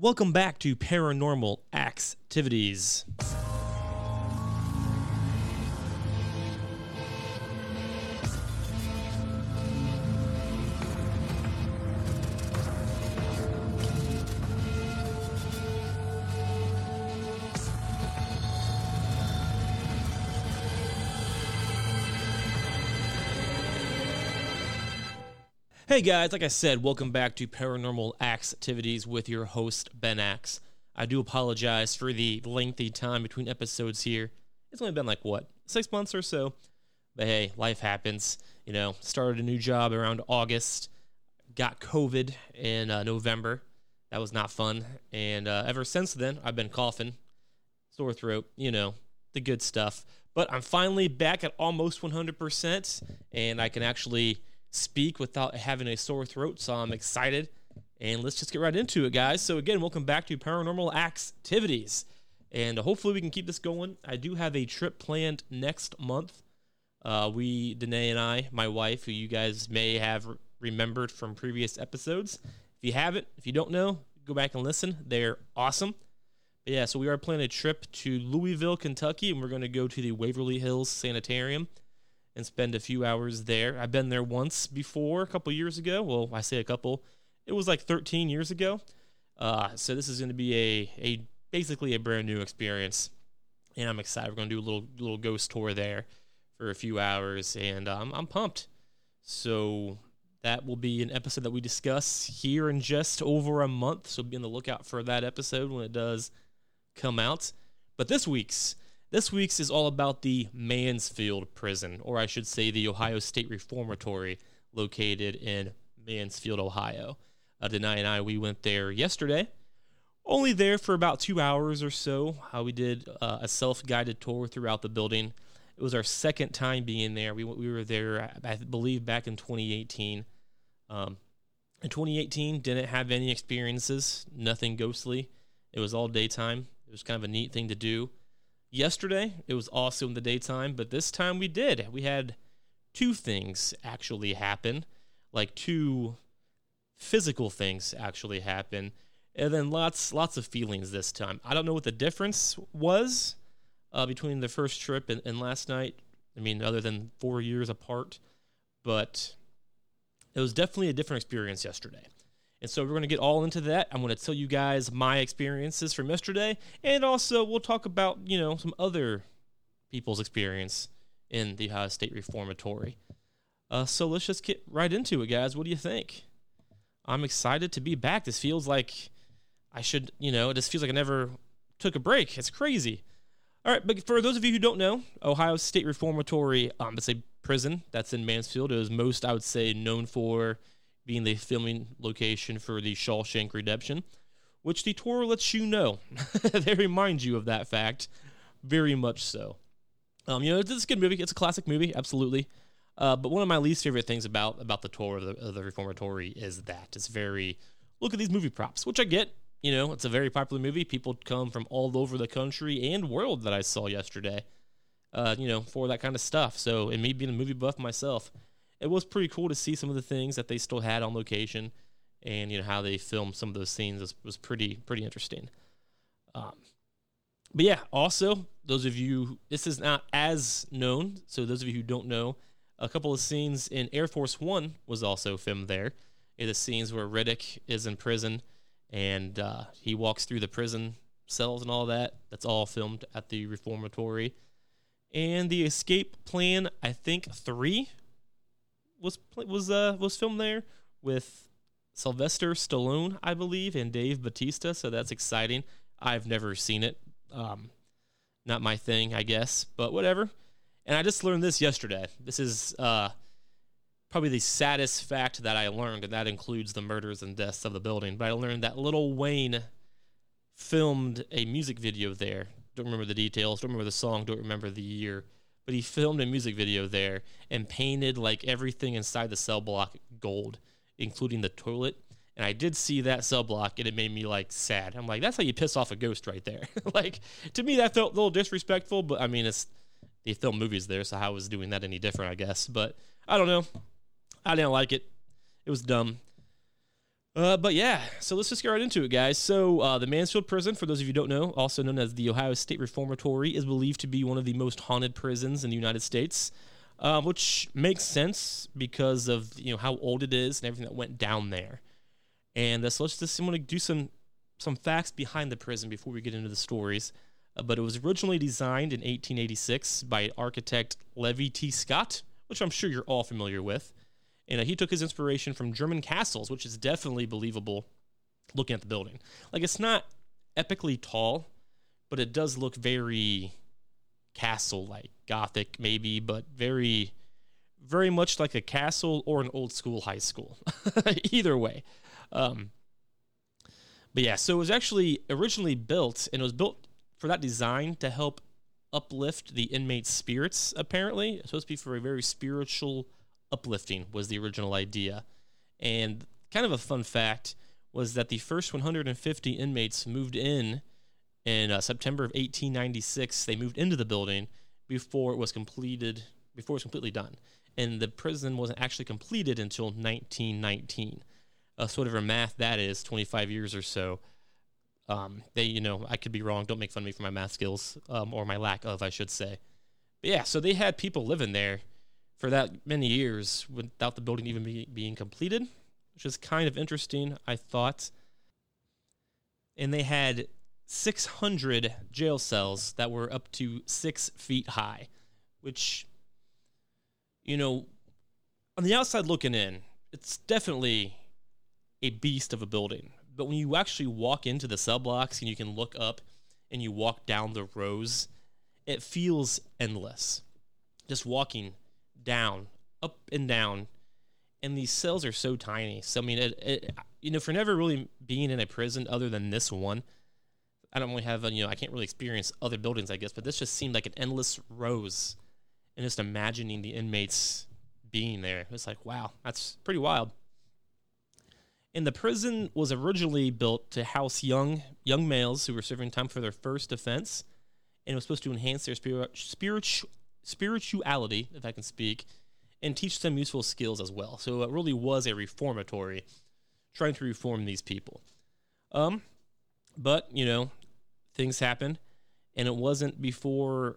Welcome back to Paranormal Activities. Hey guys, like I said, welcome back to Paranormal Activities with your host, Ben Axe. I do apologize for the lengthy time between episodes here. It's only been like, what, six months or so? But hey, life happens. You know, started a new job around August, got COVID in uh, November. That was not fun. And uh, ever since then, I've been coughing, sore throat, you know, the good stuff. But I'm finally back at almost 100%, and I can actually speak without having a sore throat. So I'm excited. And let's just get right into it, guys. So, again, welcome back to Paranormal Activities. And hopefully, we can keep this going. I do have a trip planned next month. Uh, we, Danae and I, my wife, who you guys may have remembered from previous episodes. If you haven't, if you don't know, go back and listen. They're awesome. But yeah, so we are planning a trip to Louisville, Kentucky, and we're going to go to the Waverly Hills Sanitarium and spend a few hours there. I've been there once before, a couple years ago. Well, I say a couple. It was like 13 years ago. Uh, so this is going to be a a basically a brand new experience, and I'm excited. We're going to do a little little ghost tour there for a few hours, and um, I'm pumped. So that will be an episode that we discuss here in just over a month. So be on the lookout for that episode when it does come out. But this week's this week's is all about the Mansfield prison, or I should say the Ohio State Reformatory, located in Mansfield, Ohio. Uh, Danae and I, we went there yesterday. Only there for about two hours or so. Uh, we did uh, a self guided tour throughout the building. It was our second time being there. We, we were there, I believe, back in 2018. Um, in 2018, didn't have any experiences, nothing ghostly. It was all daytime. It was kind of a neat thing to do yesterday. It was also in the daytime, but this time we did. We had two things actually happen, like two physical things actually happen, and then lots lots of feelings this time. I don't know what the difference was uh, between the first trip and, and last night. I mean, other than four years apart, but it was definitely a different experience yesterday. And so we're going to get all into that. I'm going to tell you guys my experiences from yesterday, and also we'll talk about you know some other people's experience in the Ohio State Reformatory. Uh, so let's just get right into it, guys. What do you think? I'm excited to be back. This feels like I should, you know, it just feels like I never took a break. It's crazy. All right, but for those of you who don't know, Ohio State Reformatory, um, it's a prison that's in Mansfield. It was most, I would say, known for being the filming location for the Shawshank Redemption, which the tour lets you know. they remind you of that fact, very much so. Um, you know, it's a good movie. It's a classic movie, absolutely. Uh, but one of my least favorite things about about the tour of the, of the Reformatory is that it's very look at these movie props, which I get. You know, it's a very popular movie. People come from all over the country and world that I saw yesterday. Uh, you know, for that kind of stuff. So, and me being a movie buff myself, it was pretty cool to see some of the things that they still had on location, and you know how they filmed some of those scenes was, was pretty pretty interesting. Um, but yeah, also those of you, this is not as known, so those of you who don't know, a couple of scenes in Air Force One was also filmed there. The scenes where Radek is in prison and uh, he walks through the prison cells and all that. That's all filmed at the reformatory. And the escape plan, I think three was was uh was filmed there with Sylvester Stallone, I believe, and Dave Batista. So that's exciting. I've never seen it. Um, not my thing, I guess, but whatever. And I just learned this yesterday. This is uh, probably the saddest fact that I learned, and that includes the murders and deaths of the building. But I learned that Lil Wayne filmed a music video there. Don't remember the details. Don't remember the song. Don't remember the year but he filmed a music video there and painted like everything inside the cell block gold, including the toilet. And I did see that cell block and it made me like sad. I'm like, that's how you piss off a ghost right there. like to me that felt a little disrespectful, but I mean it's they film movies there, so how was doing that any different, I guess. But I don't know. I didn't like it. It was dumb. Uh, but yeah, so let's just get right into it, guys. So, uh, the Mansfield Prison, for those of you who don't know, also known as the Ohio State Reformatory, is believed to be one of the most haunted prisons in the United States, uh, which makes sense because of you know how old it is and everything that went down there. And uh, so let's just I'm going to do some some facts behind the prison before we get into the stories. Uh, but it was originally designed in 1886 by architect Levi T. Scott, which I'm sure you're all familiar with. And uh, he took his inspiration from German castles, which is definitely believable looking at the building. Like it's not epically tall, but it does look very castle like, gothic maybe, but very very much like a castle or an old school high school. Either way. Um, but yeah, so it was actually originally built, and it was built for that design to help uplift the inmates' spirits, apparently. It's supposed to be for a very spiritual uplifting was the original idea. And kind of a fun fact was that the first 150 inmates moved in in uh, September of 1896. They moved into the building before it was completed, before it was completely done. And the prison wasn't actually completed until 1919. Uh, so whatever math that is, 25 years or so. Um, they, you know, I could be wrong. Don't make fun of me for my math skills, um, or my lack of, I should say. But yeah, so they had people living there for that many years without the building even be, being completed, which is kind of interesting, I thought. And they had 600 jail cells that were up to six feet high, which, you know, on the outside looking in, it's definitely a beast of a building. But when you actually walk into the cell blocks and you can look up and you walk down the rows, it feels endless. Just walking down, up and down, and these cells are so tiny. So I mean, it, it, you know, for never really being in a prison other than this one, I don't really have, a, you know, I can't really experience other buildings, I guess, but this just seemed like an endless rows, and just imagining the inmates being there, it's like, wow, that's pretty wild. And the prison was originally built to house young young males who were serving time for their first offense, and it was supposed to enhance their spirit, spiritual spirituality, if I can speak, and teach them useful skills as well. So it really was a reformatory, trying to reform these people. Um, but you know, things happened, and it wasn't before.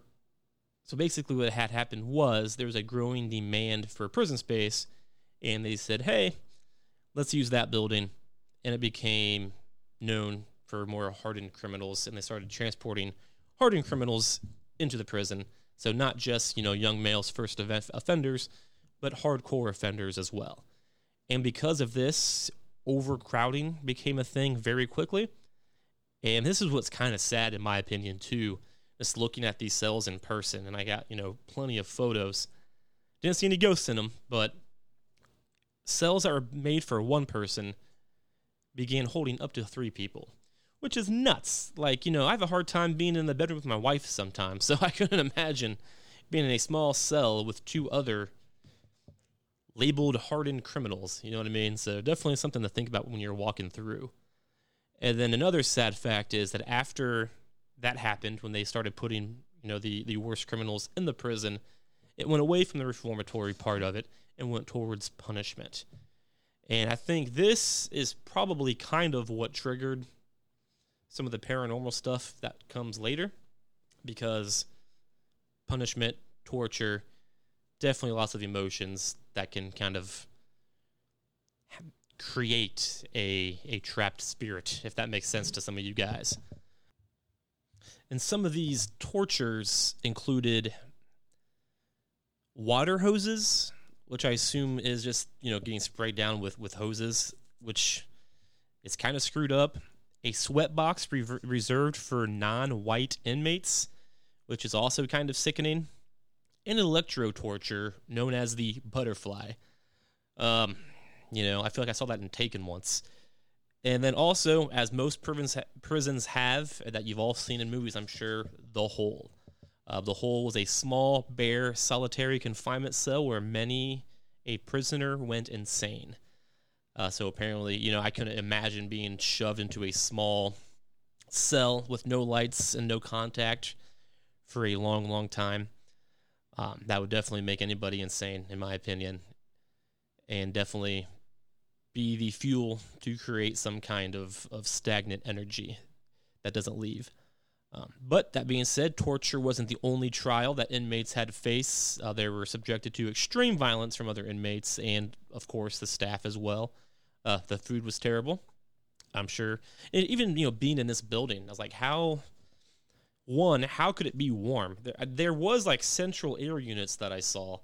So basically, what had happened was there was a growing demand for prison space, and they said, "Hey, let's use that building," and it became known for more hardened criminals, and they started transporting hardened criminals into the prison so not just, you know, young males first offenders, but hardcore offenders as well. And because of this, overcrowding became a thing very quickly. And this is what's kind of sad in my opinion too, just looking at these cells in person and I got, you know, plenty of photos. Didn't see any ghosts in them, but cells that were made for one person began holding up to three people which is nuts. Like, you know, I have a hard time being in the bedroom with my wife sometimes, so I couldn't imagine being in a small cell with two other labeled hardened criminals. You know what I mean? So definitely something to think about when you're walking through. And then another sad fact is that after that happened, when they started putting, you know, the, the worst criminals in the prison, it went away from the reformatory part of it and went towards punishment. And I think this is probably kind of what triggered some of the paranormal stuff that comes later because punishment, torture, definitely lots of emotions that can kind of create a a trapped spirit if that makes sense to some of you guys. And some of these tortures included water hoses, which I assume is just, you know, getting sprayed down with with hoses, which is kind of screwed up a sweat box re- reserved for non white inmates, which is also kind of sickening, and electro torture known as the butterfly. Um, you know, I feel like I saw that in Taken once. And then also, as most prisons, ha- prisons have, that you've all seen in movies, I'm sure, The Hole. Uh, the Hole was a small, bare, solitary confinement cell where many a prisoner went insane. Uh, so apparently, you know, I couldn't imagine being shoved into a small cell with no lights and no contact for a long, long time. Um, that would definitely make anybody insane, in my opinion, and definitely be the fuel to create some kind of, of stagnant energy that doesn't leave. Um, but that being said, torture wasn't the only trial that inmates had to face. Uh, they were subjected to extreme violence from other inmates and, of course, the staff as well. Uh, the food was terrible. I'm sure. And even you know, being in this building, I was like, how? One, how could it be warm? There, there was like central air units that I saw,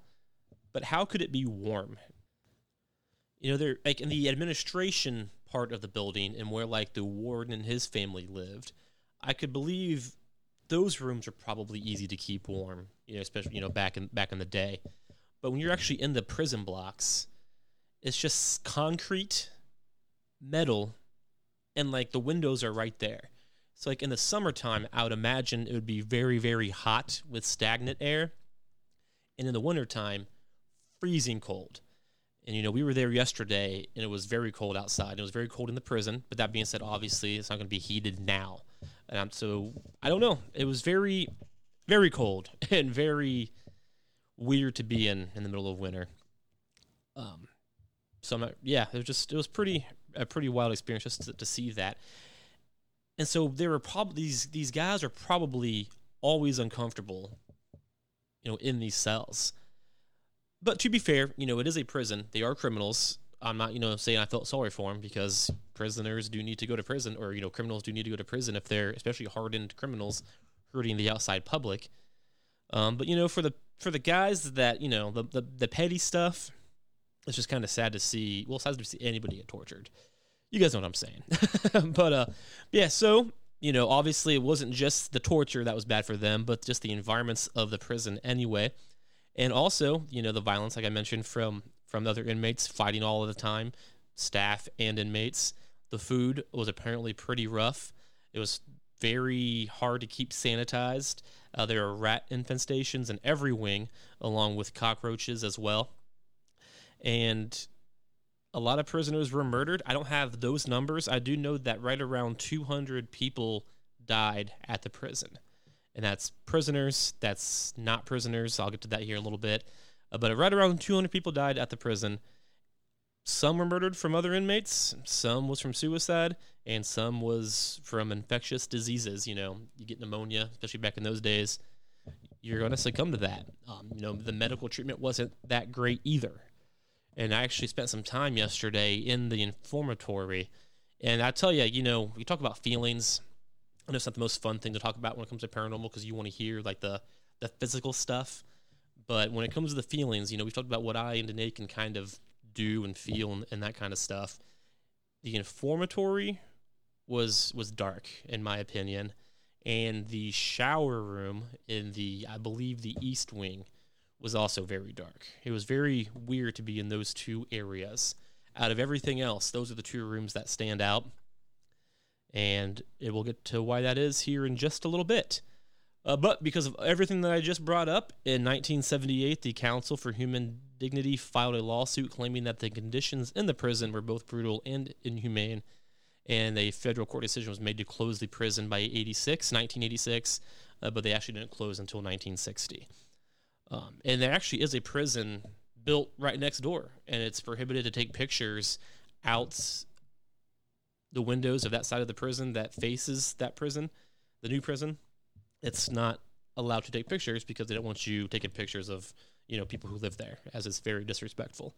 but how could it be warm? You know, they're like in the administration part of the building and where like the warden and his family lived. I could believe those rooms are probably easy to keep warm, you know, especially you know back in back in the day. But when you're actually in the prison blocks, it's just concrete, metal, and like the windows are right there. So like in the summertime, I would imagine it would be very very hot with stagnant air, and in the wintertime, freezing cold. And you know, we were there yesterday and it was very cold outside. It was very cold in the prison, but that being said, obviously it's not going to be heated now. And I'm, so I don't know. It was very very cold and very weird to be in in the middle of winter. Um so I'm not, yeah, it was just it was pretty a pretty wild experience just to, to see that. And so there were probably these these guys are probably always uncomfortable, you know, in these cells but to be fair, you know, it is a prison. They are criminals. I'm not, you know, saying I felt sorry for them because prisoners do need to go to prison, or you know, criminals do need to go to prison if they're especially hardened criminals hurting the outside public. Um, but you know, for the for the guys that you know the the, the petty stuff, it's just kind of sad to see. Well, sad to see anybody get tortured. You guys know what I'm saying. but uh, yeah. So you know, obviously, it wasn't just the torture that was bad for them, but just the environments of the prison anyway and also you know the violence like i mentioned from from the other inmates fighting all of the time staff and inmates the food was apparently pretty rough it was very hard to keep sanitized uh, there are rat infestations in every wing along with cockroaches as well and a lot of prisoners were murdered i don't have those numbers i do know that right around 200 people died at the prison and that's prisoners. That's not prisoners. I'll get to that here in a little bit. Uh, but right around 200 people died at the prison. Some were murdered from other inmates. Some was from suicide, and some was from infectious diseases. You know, you get pneumonia, especially back in those days. You're going to succumb to that. Um, you know, the medical treatment wasn't that great either. And I actually spent some time yesterday in the informatory, and I tell you, you know, we talk about feelings I know it's not the most fun thing to talk about when it comes to paranormal because you want to hear like the the physical stuff. But when it comes to the feelings, you know, we've talked about what I and Danae can kind of do and feel and, and that kind of stuff. The informatory was was dark in my opinion, and the shower room in the I believe the east wing was also very dark. It was very weird to be in those two areas. Out of everything else, those are the two rooms that stand out and it will get to why that is here in just a little bit. Uh, but because of everything that I just brought up, in 1978, the Council for Human Dignity filed a lawsuit claiming that the conditions in the prison were both brutal and inhumane, and a federal court decision was made to close the prison by 86, 1986, uh, but they actually didn't close until 1960. Um, and there actually is a prison built right next door, and it's prohibited to take pictures out the windows of that side of the prison that faces that prison, the new prison, it's not allowed to take pictures because they don't want you taking pictures of you know people who live there, as it's very disrespectful.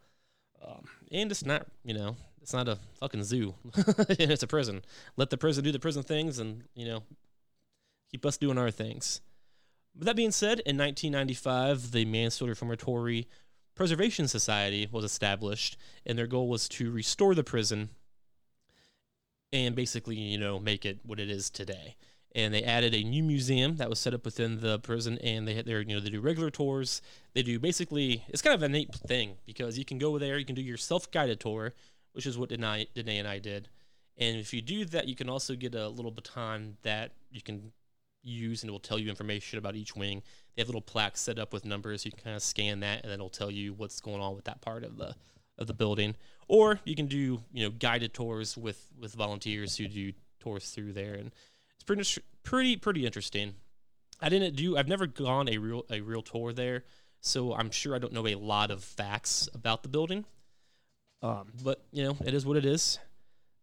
Um, and it's not, you know, it's not a fucking zoo. it's a prison. Let the prison do the prison things, and you know, keep us doing our things. But that being said, in 1995, the Mansfield Reformatory Preservation Society was established, and their goal was to restore the prison and basically, you know, make it what it is today. And they added a new museum that was set up within the prison, and they had their, you know, they do regular tours. They do basically, it's kind of a neat thing because you can go there, you can do your self-guided tour, which is what Danae, Danae and I did. And if you do that, you can also get a little baton that you can use, and it will tell you information about each wing. They have little plaques set up with numbers, you can kind of scan that, and then it'll tell you what's going on with that part of the of the building, or you can do you know guided tours with with volunteers who do tours through there, and it's pretty pretty pretty interesting. I didn't do I've never gone a real a real tour there, so I'm sure I don't know a lot of facts about the building. Um, but you know, it is what it is.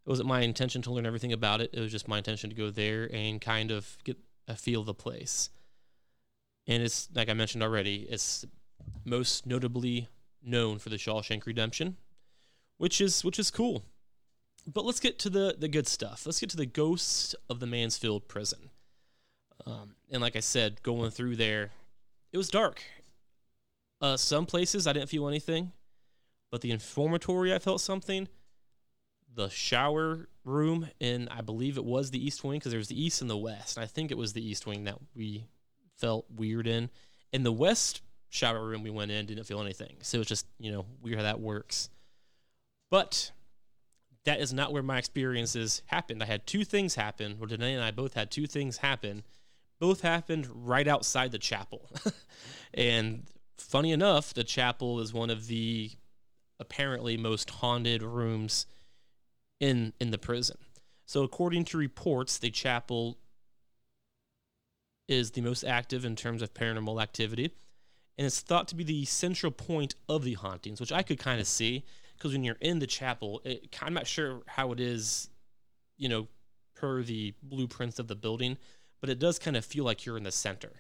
It wasn't my intention to learn everything about it. It was just my intention to go there and kind of get a feel the place. And it's like I mentioned already, it's most notably known for the Shawshank Redemption, which is which is cool. But let's get to the the good stuff. Let's get to the ghosts of the Mansfield prison. Um, and like I said, going through there, it was dark. Uh, some places I didn't feel anything, but the informatory I felt something. The shower room in I believe it was the east wing because there was the east and the west. And I think it was the east wing that we felt weird in. In the west shower room we went in didn't feel anything. So it's just you know weird how that works. But that is not where my experiences happened. I had two things happen. Well, Danae and I both had two things happen. Both happened right outside the chapel. and funny enough, the chapel is one of the apparently most haunted rooms in in the prison. So according to reports, the chapel is the most active in terms of paranormal activity, and it's thought to be the central point of the hauntings, which I could kind of see because when you're in the chapel, it, I'm not sure how it is, you know, per the blueprints of the building, but it does kind of feel like you're in the center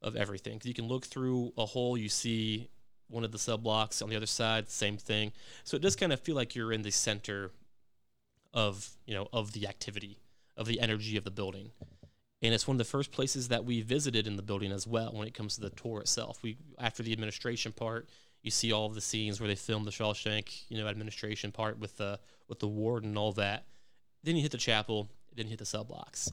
of everything. You can look through a hole, you see one of the sub blocks on the other side, same thing. So it does kind of feel like you're in the center of you know of the activity, of the energy of the building. And it's one of the first places that we visited in the building as well when it comes to the tour itself. We after the administration part, you see all of the scenes where they filmed the Shawshank, you know, administration part with the with the ward and all that. Then you hit the chapel, then you hit the cell blocks.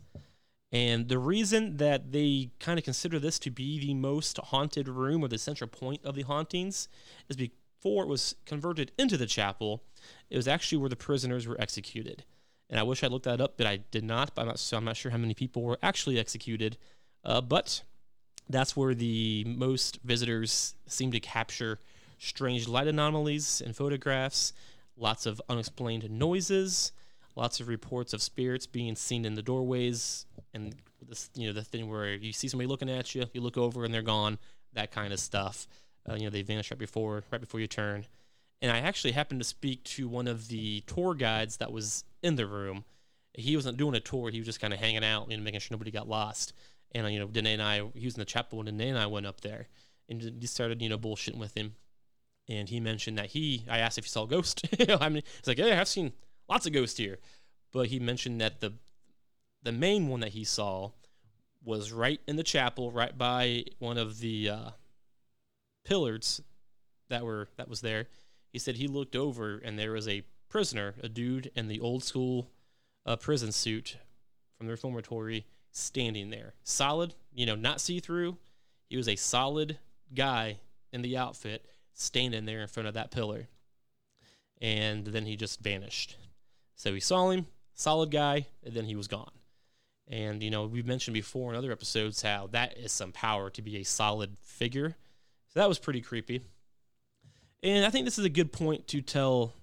And the reason that they kind of consider this to be the most haunted room or the central point of the hauntings is before it was converted into the chapel, it was actually where the prisoners were executed. And I wish I looked that up, but I did not. I'm not, so I'm not sure how many people were actually executed. Uh, but that's where the most visitors seem to capture strange light anomalies in photographs, lots of unexplained noises, lots of reports of spirits being seen in the doorways, and this you know the thing where you see somebody looking at you, you look over and they're gone, that kind of stuff. Uh, you know they vanish right before right before you turn. And I actually happened to speak to one of the tour guides that was in the room. He wasn't doing a tour; he was just kind of hanging out and making sure nobody got lost. And uh, you know, Danae and I, he was in the chapel, and Danae and I went up there and just started you know bullshitting with him and he mentioned that he I asked if he saw a ghost. I mean, he's like, yeah, I've seen lots of ghosts here, but he mentioned that the the main one that he saw was right in the chapel, right by one of the uh, pillars that were that was there. He said he looked over and there was a prisoner, a dude in the old school uh, prison suit from the reformatory, standing there, solid, you know, not see through. He was a solid guy in the outfit standing there in front of that pillar. And then he just vanished. So we saw him, solid guy, and then he was gone. And, you know, we've mentioned before in other episodes how that is some power to be a solid figure. So that was pretty creepy. And I think this is a good point to tell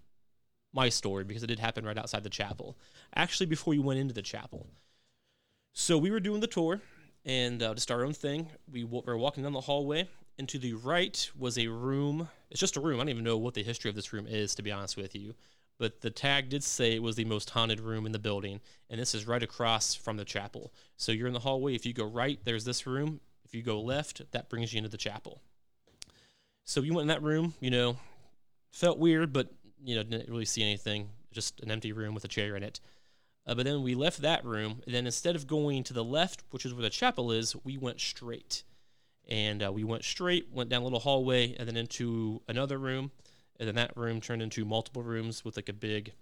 my story because it did happen right outside the chapel. Actually, before you went into the chapel. So we were doing the tour and uh, just our own thing. We were walking down the hallway and to the right was a room. It's just a room. I don't even know what the history of this room is, to be honest with you. But the tag did say it was the most haunted room in the building, and this is right across from the chapel. So you're in the hallway. If you go right, there's this room. If you go left, that brings you into the chapel. So we went in that room. You know, felt weird, but you know didn't really see anything. Just an empty room with a chair in it. Uh, but then we left that room, and then instead of going to the left, which is where the chapel is, we went straight and uh, we went straight, went down a little hallway, and then into another room, and then that room turned into multiple rooms with like a big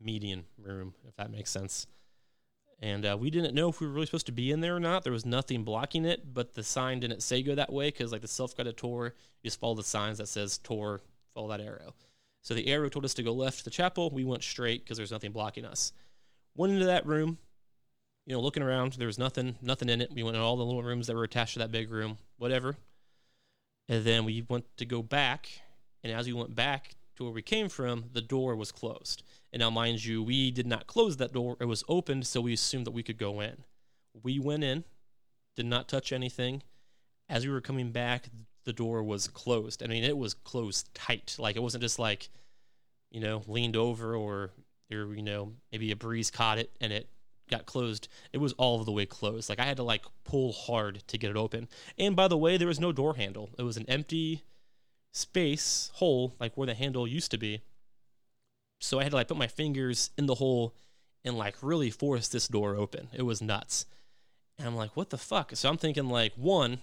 median room, if that makes sense. And uh, we didn't know if we were really supposed to be in there or not. There was nothing blocking it, but the sign didn't say go that way because, like the self-guided tour, you just follow the signs that says tour, follow that arrow. So the arrow told us to go left to the chapel. We went straight because there's nothing blocking us. Went into that room, you know, looking around, there was nothing, nothing in it. We went in all the little rooms that were attached to that big room, whatever. And then we went to go back, and as we went back to where we came from, the door was closed. And now, mind you, we did not close that door; it was opened, so we assumed that we could go in. We went in, did not touch anything. As we were coming back, the door was closed. I mean, it was closed tight. Like it wasn't just like you know, leaned over or or you know maybe a breeze caught it and it got closed. It was all the way closed. Like I had to like pull hard to get it open. And by the way, there was no door handle. It was an empty space hole like where the handle used to be. So I had to like put my fingers in the hole and like really force this door open. It was nuts. And I'm like, what the fuck? So I'm thinking like one,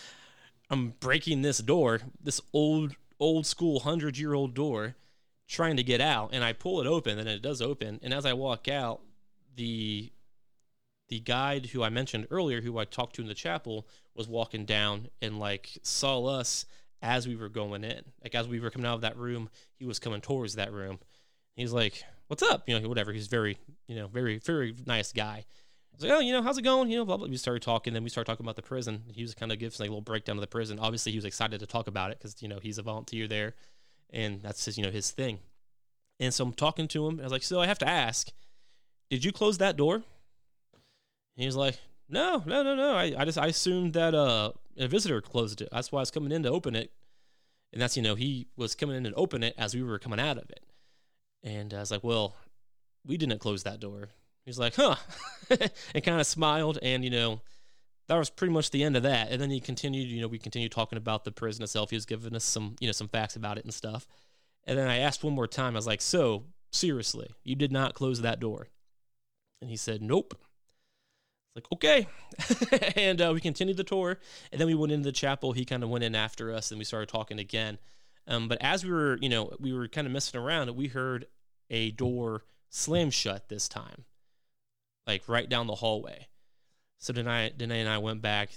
I'm breaking this door, this old old school hundred year old door, trying to get out, and I pull it open, and it does open. And as I walk out, the the guide who I mentioned earlier, who I talked to in the chapel, was walking down and like saw us as we were going in. Like as we were coming out of that room, he was coming towards that room. He's like, "What's up?" You know, whatever. He's very, you know, very, very nice guy. He's like, "Oh, you know, how's it going?" You know, blah blah. We started talking, then we started talking about the prison. He was kind of giving like a little breakdown of the prison. Obviously, he was excited to talk about it because you know he's a volunteer there, and that's his, you know, his thing. And so I'm talking to him. I was like, "So I have to ask." did you close that door? And he was like, no, no, no, no. I, I just, I assumed that uh, a visitor closed it. That's why I was coming in to open it. And that's, you know, he was coming in and open it as we were coming out of it. And I was like, well, we didn't close that door. He's like, huh, and kind of smiled. And, you know, that was pretty much the end of that. And then he continued, you know, we continued talking about the prison itself. He was giving us some, you know, some facts about it and stuff. And then I asked one more time, I was like, so seriously, you did not close that door? And he said, Nope. It's like, okay. and uh, we continued the tour. And then we went into the chapel. He kind of went in after us and we started talking again. Um, but as we were, you know, we were kind of messing around, we heard a door slam shut this time, like right down the hallway. So Danae, Danae and I went back.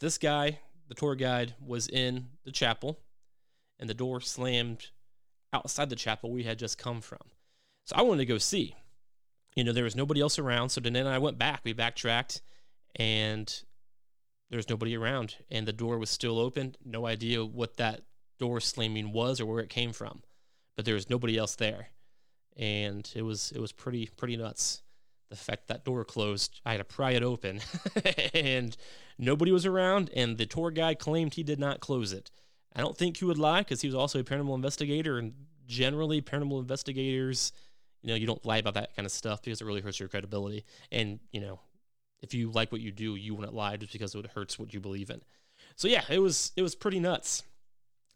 This guy, the tour guide, was in the chapel, and the door slammed outside the chapel we had just come from. So I wanted to go see you know, there was nobody else around. So then I went back. We backtracked and there was nobody around. And the door was still open. No idea what that door slamming was or where it came from. But there was nobody else there. And it was it was pretty pretty nuts. The fact that door closed, I had to pry it open and nobody was around and the tour guide claimed he did not close it. I don't think he would lie because he was also a paranormal investigator and generally paranormal investigators you know, you don't lie about that kind of stuff because it really hurts your credibility. And, you know, if you like what you do, you wouldn't lie just because it hurts what you believe in. So yeah, it was it was pretty nuts.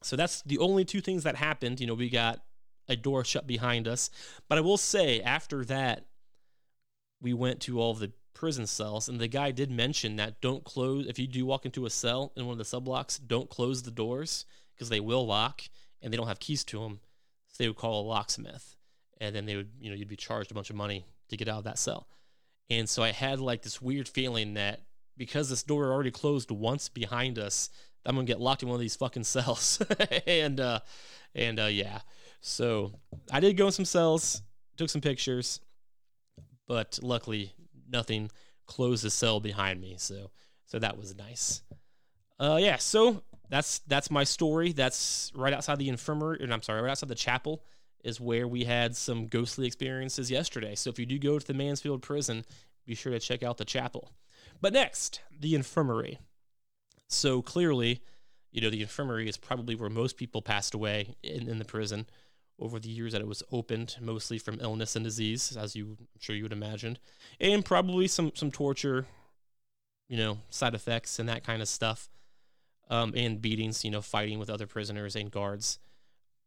So that's the only two things that happened. You know, we got a door shut behind us. But I will say after that, we went to all of the prison cells, and the guy did mention that don't close if you do walk into a cell in one of the sub blocks, don't close the doors because they will lock and they don't have keys to them. So they would call a locksmith and then they would, you know, you'd be charged a bunch of money to get out of that cell. And so I had like this weird feeling that because this door already closed once behind us, I'm gonna get locked in one of these fucking cells. and uh and uh yeah. So I did go in some cells, took some pictures, but luckily nothing closed the cell behind me. So so that was nice. Uh yeah, so that's that's my story. That's right outside the infirmary, and I'm sorry, right outside the chapel is where we had some ghostly experiences yesterday. So if you do go to the Mansfield prison, be sure to check out the chapel. But next, the infirmary. So clearly, you know, the infirmary is probably where most people passed away in, in the prison over the years that it was opened, mostly from illness and disease, as you I'm sure you would imagine, and probably some some torture, you know, side effects and that kind of stuff, um, and beatings, you know, fighting with other prisoners and guards.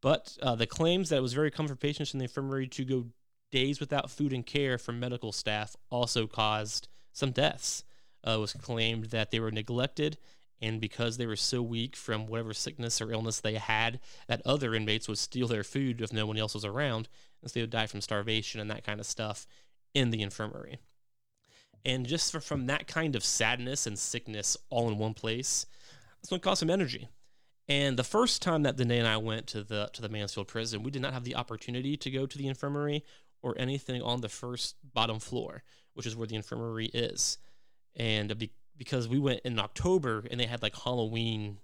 But uh, the claims that it was very common for patients in the infirmary to go days without food and care from medical staff also caused some deaths. Uh, it was claimed that they were neglected, and because they were so weak from whatever sickness or illness they had, that other inmates would steal their food if no one else was around, and so they would die from starvation and that kind of stuff in the infirmary. And just for, from that kind of sadness and sickness all in one place, it's going to cause some energy. And the first time that Danae and I went to the to the Mansfield prison, we did not have the opportunity to go to the infirmary or anything on the first bottom floor, which is where the infirmary is. And because we went in October and they had like Halloween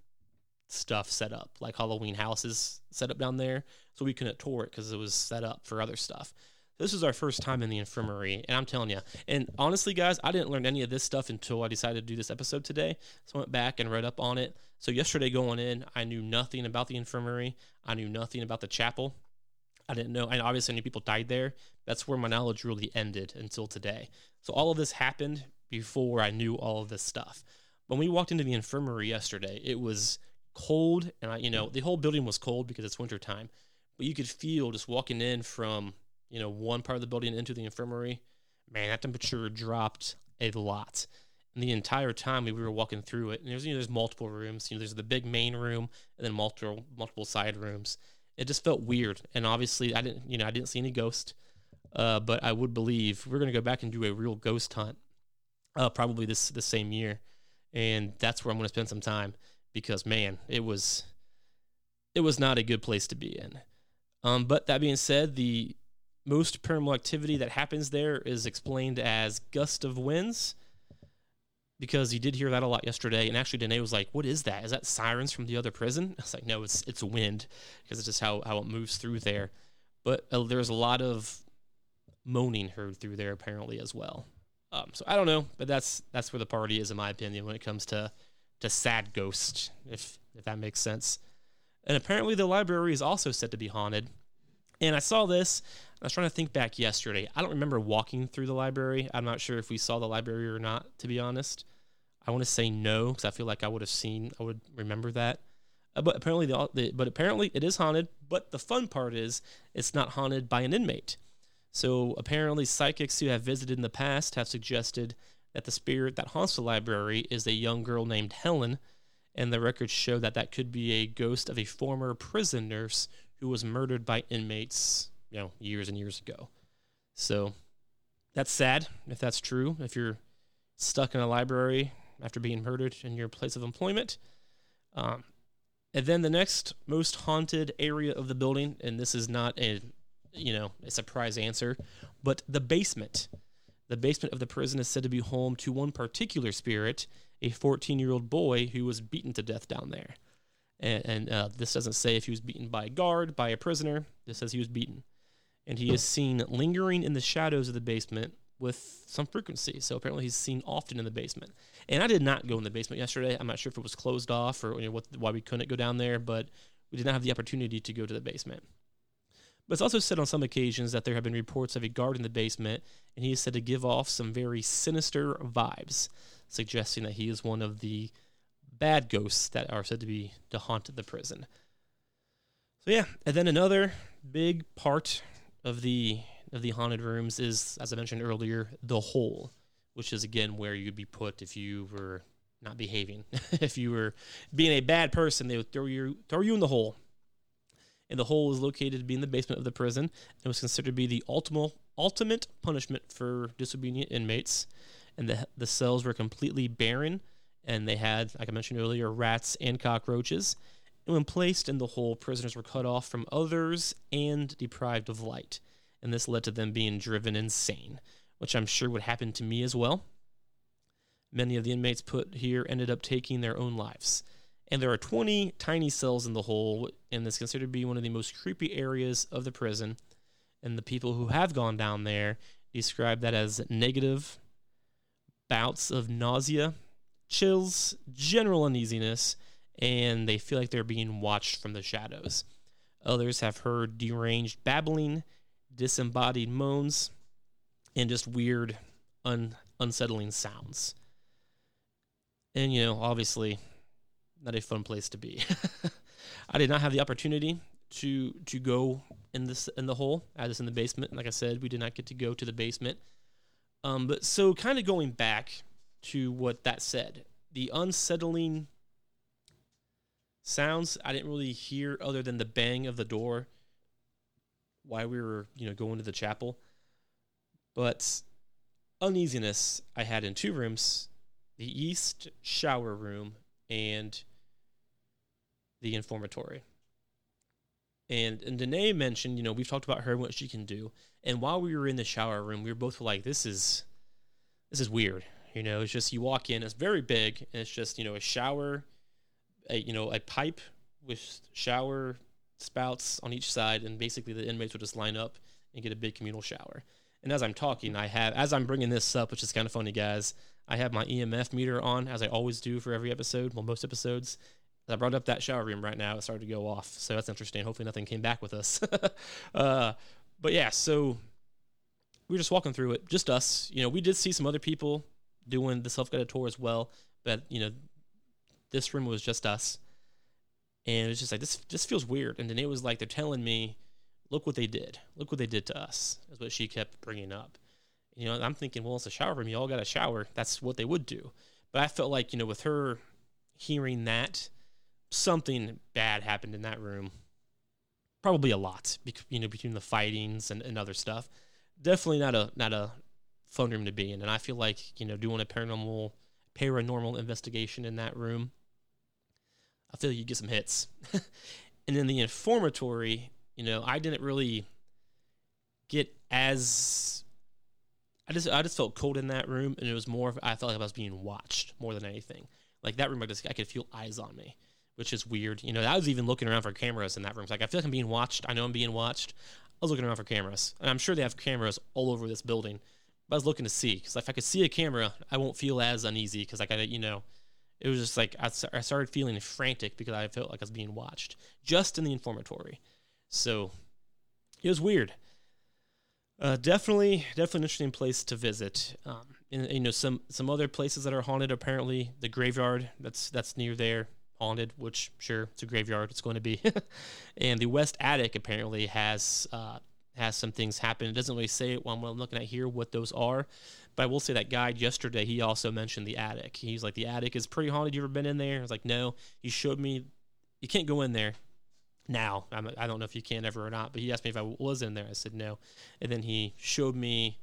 stuff set up, like Halloween houses set up down there, so we couldn't tour it because it was set up for other stuff. This was our first time in the infirmary, and I'm telling you, and honestly, guys, I didn't learn any of this stuff until I decided to do this episode today. So I went back and read up on it. So yesterday going in, I knew nothing about the infirmary. I knew nothing about the chapel. I didn't know. And obviously, many people died there. That's where my knowledge really ended until today. So all of this happened before I knew all of this stuff. When we walked into the infirmary yesterday, it was cold, and I, you know, the whole building was cold because it's winter time. But you could feel just walking in from you know one part of the building into the infirmary. Man, that temperature dropped a lot. And the entire time we were walking through it, and there's you know there's multiple rooms. You know, there's the big main room and then multiple multiple side rooms. It just felt weird, and obviously I didn't you know I didn't see any ghost, uh, but I would believe we're gonna go back and do a real ghost hunt, uh, probably this the same year, and that's where I'm gonna spend some time because man, it was it was not a good place to be in. Um, but that being said, the most paranormal activity that happens there is explained as gust of winds because you did hear that a lot yesterday. And actually, Danae was like, "What is that? Is that sirens from the other prison?" I was like, "No, it's it's wind because it's just how how it moves through there." But uh, there's a lot of moaning heard through there apparently as well. Um, so I don't know, but that's that's where the party is in my opinion when it comes to to sad ghost, if if that makes sense. And apparently, the library is also said to be haunted. And I saw this. I was trying to think back yesterday. I don't remember walking through the library. I'm not sure if we saw the library or not, to be honest. I want to say no because I feel like I would have seen, I would remember that. Uh, but apparently, the, the, but apparently it is haunted. But the fun part is it's not haunted by an inmate. So apparently, psychics who have visited in the past have suggested that the spirit that haunts the library is a young girl named Helen, and the records show that that could be a ghost of a former prison nurse who was murdered by inmates, you know, years and years ago. So that's sad if that's true. If you're stuck in a library after being murdered in your place of employment. Um, and then the next most haunted area of the building, and this is not a you know a surprise answer, but the basement. The basement of the prison is said to be home to one particular spirit, a 14 year old boy who was beaten to death down there. And, and uh, this doesn't say if he was beaten by a guard, by a prisoner. This says he was beaten. And he is seen lingering in the shadows of the basement with some frequency. So apparently he's seen often in the basement. And I did not go in the basement yesterday. I'm not sure if it was closed off or you know, what, why we couldn't go down there, but we did not have the opportunity to go to the basement. But it's also said on some occasions that there have been reports of a guard in the basement, and he is said to give off some very sinister vibes, suggesting that he is one of the bad ghosts that are said to be to haunt the prison. So yeah, and then another big part of the of the haunted rooms is, as I mentioned earlier, the hole, which is again where you'd be put if you were not behaving. if you were being a bad person, they would throw you throw you in the hole. And the hole was located to be in the basement of the prison and was considered to be the ultimate ultimate punishment for disobedient inmates. And the the cells were completely barren and they had, like I mentioned earlier, rats and cockroaches. And when placed in the hole, prisoners were cut off from others and deprived of light. And this led to them being driven insane, which I'm sure would happen to me as well. Many of the inmates put here ended up taking their own lives. And there are 20 tiny cells in the hole, and it's considered to be one of the most creepy areas of the prison. And the people who have gone down there describe that as negative bouts of nausea chills, general uneasiness, and they feel like they're being watched from the shadows. Others have heard deranged babbling, disembodied moans, and just weird, un- unsettling sounds. And, you know, obviously, not a fun place to be. I did not have the opportunity to to go in this in the hole. I was in the basement. Like I said, we did not get to go to the basement. Um, but so kind of going back to what that said. The unsettling sounds I didn't really hear other than the bang of the door while we were, you know, going to the chapel. But uneasiness I had in two rooms, the east shower room and the informatory. And and Danae mentioned, you know, we've talked about her and what she can do. And while we were in the shower room, we were both like, this is this is weird. You know, it's just you walk in, it's very big, and it's just you know a shower, a you know a pipe with shower spouts on each side, and basically the inmates would just line up and get a big communal shower. And as I'm talking, I have as I'm bringing this up, which is kind of funny, guys. I have my EMF meter on as I always do for every episode, well most episodes, I brought up that shower room right now. It started to go off, so that's interesting. Hopefully, nothing came back with us. uh, but yeah, so we were just walking through it, just us. You know, we did see some other people doing the self guided tour as well, but you know, this room was just us, and it's just like this just feels weird. And then it was like they're telling me, "Look what they did! Look what they did to us!" Is what she kept bringing up. You know, I'm thinking, well, it's a shower room. You all got a shower. That's what they would do. But I felt like, you know, with her hearing that, something bad happened in that room. Probably a lot, you know, between the fightings and, and other stuff. Definitely not a not a fun room to be in. And I feel like, you know, doing a paranormal paranormal investigation in that room, I feel you get some hits. and then the informatory, you know, I didn't really get as I just I just felt cold in that room, and it was more. I felt like I was being watched more than anything. Like that room, I just I could feel eyes on me, which is weird. You know, I was even looking around for cameras in that room. It's like I feel like I'm being watched. I know I'm being watched. I was looking around for cameras, and I'm sure they have cameras all over this building. But I was looking to see because if I could see a camera, I won't feel as uneasy because I you know, it was just like I, I started feeling frantic because I felt like I was being watched just in the informatory. So it was weird. Uh, definitely, definitely an interesting place to visit. Um, and, you know, some some other places that are haunted. Apparently, the graveyard that's that's near there haunted. Which sure, it's a graveyard. It's going to be. and the west attic apparently has uh, has some things happen. It doesn't really say it while I'm looking at here what those are. But I will say that guide yesterday he also mentioned the attic. He's like the attic is pretty haunted. You ever been in there? I was like, no. He showed me. You can't go in there now. I'm, I do not know if you can ever or not, but he asked me if I was in there. I said no. And then he showed me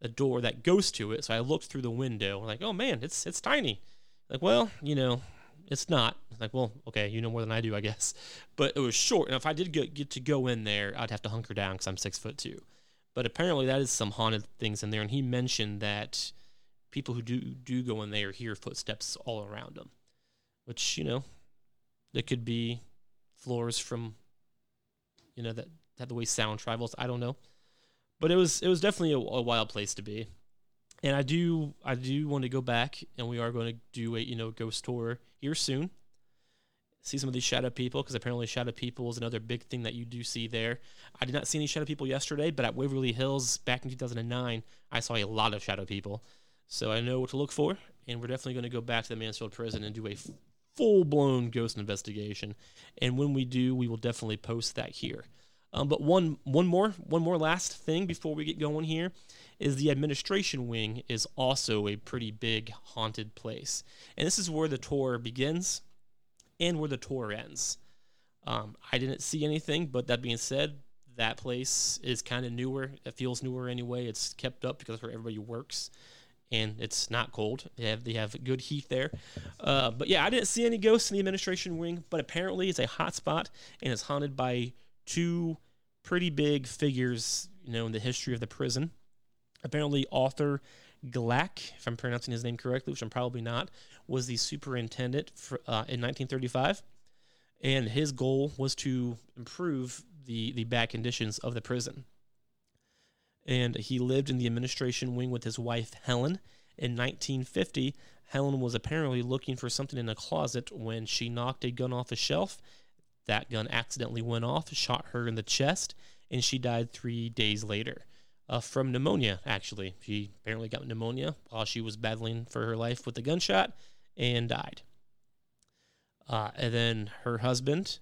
a door that goes to it. So I looked through the window. like, oh man, it's it's tiny. Like, well, you know, it's not. Like, well, okay, you know more than I do, I guess. But it was short. And if I did get, get to go in there, I'd have to hunker down because I'm six foot two. But apparently, that is some haunted things in there. And he mentioned that people who do do go in there hear footsteps all around them, which you know, it could be floors from you know that that the way sound travels. I don't know, but it was it was definitely a, a, wild place to be. And I do I do want to go back, and we are going to do a you know ghost tour here soon. See some of these shadow people because apparently shadow people is another big thing that you do see there. I did not see any shadow people yesterday, but at Waverly Hills back in 2009, I saw a lot of shadow people. So I know what to look for, and we're definitely going to go back to the Mansfield prison and do a full blown ghost investigation. And when we do, we will definitely post that here. Um, but one one more one more last thing before we get going here is the administration wing is also a pretty big haunted place, and this is where the tour begins and where the tour ends. Um, I didn't see anything, but that being said, that place is kind of newer. It feels newer anyway. It's kept up because where everybody works and it's not cold. They have they have good heat there. Uh, but yeah, I didn't see any ghosts in the administration wing, but apparently it's a hot spot and it's haunted by two pretty big figures, you know, in the history of the prison. Apparently, Arthur Glack, if I'm pronouncing his name correctly, which I'm probably not, was the superintendent for, uh, in 1935, and his goal was to improve the the bad conditions of the prison and he lived in the administration wing with his wife Helen. In 1950, Helen was apparently looking for something in a closet when she knocked a gun off a shelf. That gun accidentally went off, shot her in the chest, and she died three days later. Uh, from pneumonia, actually. She apparently got pneumonia while she was battling for her life with the gunshot and died. Uh, and then her husband,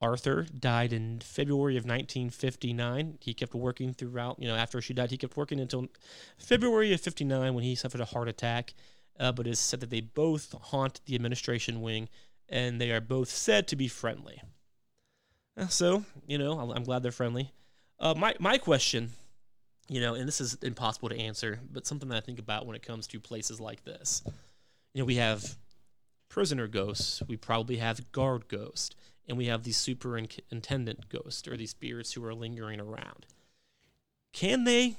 Arthur died in February of 1959. He kept working throughout, you know, after she died, he kept working until February of 59 when he suffered a heart attack. Uh, but it's said that they both haunt the administration wing and they are both said to be friendly. Uh, so, you know, I'm glad they're friendly. Uh, my, my question, you know, and this is impossible to answer, but something that I think about when it comes to places like this. You know, we have prisoner ghosts, we probably have guard ghosts and we have these superintendent ghosts or these spirits who are lingering around. Can they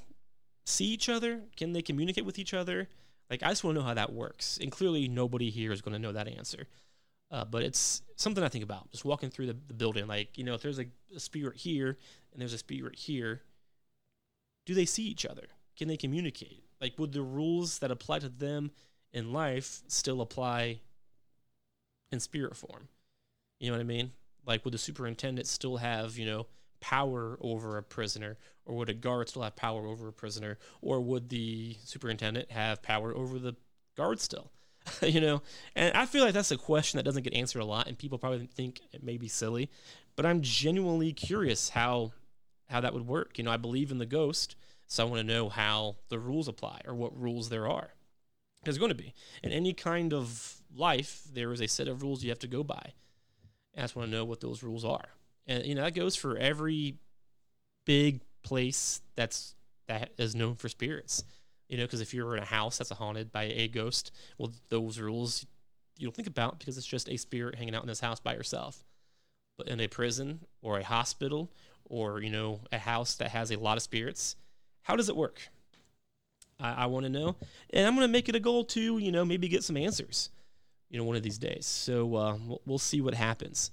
see each other? Can they communicate with each other? Like, I just want to know how that works. And clearly, nobody here is going to know that answer. Uh, but it's something I think about. Just walking through the, the building, like, you know, if there's a, a spirit here and there's a spirit here, do they see each other? Can they communicate? Like, would the rules that apply to them in life still apply in spirit form. You know what I mean? Like, would the superintendent still have, you know, power over a prisoner, or would a guard still have power over a prisoner, or would the superintendent have power over the guard still? you know, and I feel like that's a question that doesn't get answered a lot, and people probably think it may be silly, but I'm genuinely curious how how that would work. You know, I believe in the ghost, so I want to know how the rules apply or what rules there are. There's going to be in any kind of life, there is a set of rules you have to go by. I just want to know what those rules are, and you know that goes for every big place that's that is known for spirits you know, because if you're in a house that's haunted by a ghost, well, those rules you don't think about because it's just a spirit hanging out in this house by yourself. But in a prison or a hospital or, you know, a house that has a lot of spirits, how does it work? I, I want to know. And I'm going to make it a goal to, you know, maybe get some answers, you know, one of these days. So uh, we'll, we'll see what happens.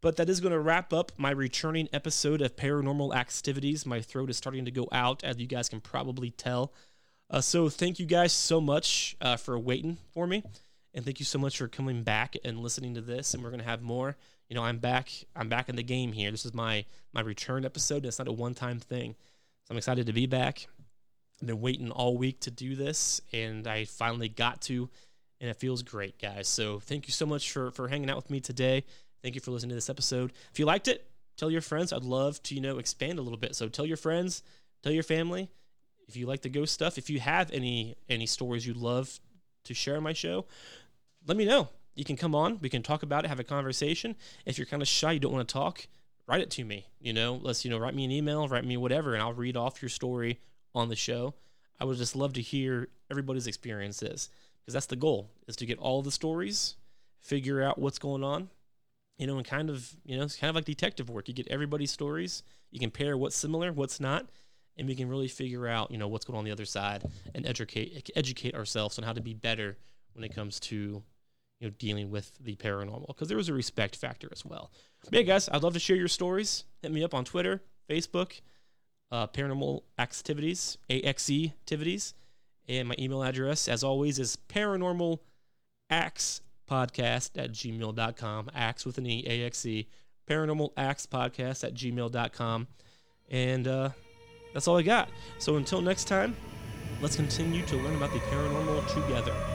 But that is going to wrap up my returning episode of Paranormal Activities. My throat is starting to go out, as you guys can probably tell. Uh, so thank you guys so much uh, for waiting for me, and thank you so much for coming back and listening to this. And we're gonna have more. You know, I'm back. I'm back in the game here. This is my my return episode. It's not a one time thing. So I'm excited to be back. I've been waiting all week to do this, and I finally got to, and it feels great, guys. So thank you so much for for hanging out with me today. Thank you for listening to this episode. If you liked it, tell your friends. I'd love to you know expand a little bit. So tell your friends, tell your family if you like the ghost stuff, if you have any any stories you'd love to share on my show, let me know. You can come on, we can talk about it, have a conversation. If you're kind of shy, you don't want to talk, write it to me. You know, let's you know, write me an email, write me whatever, and I'll read off your story on the show. I would just love to hear everybody's experiences because that's the goal is to get all the stories, figure out what's going on, you know, and kind of, you know, it's kind of like detective work. You get everybody's stories, you compare what's similar, what's not, and we can really figure out you know what's going on, the other side and educate educate ourselves on how to be better when it comes to you know dealing with the paranormal because there is a respect factor as well. But yeah, guys, I'd love to share your stories. Hit me up on Twitter, Facebook, uh, Paranormal Activities, AXE Activities, and my email address, as always, is paranormal axe podcast at gmail.com. Axe with an E, A-X-E. Paranormal Axe podcast at gmail.com. And uh, that's all I got. So until next time, let's continue to learn about the paranormal together.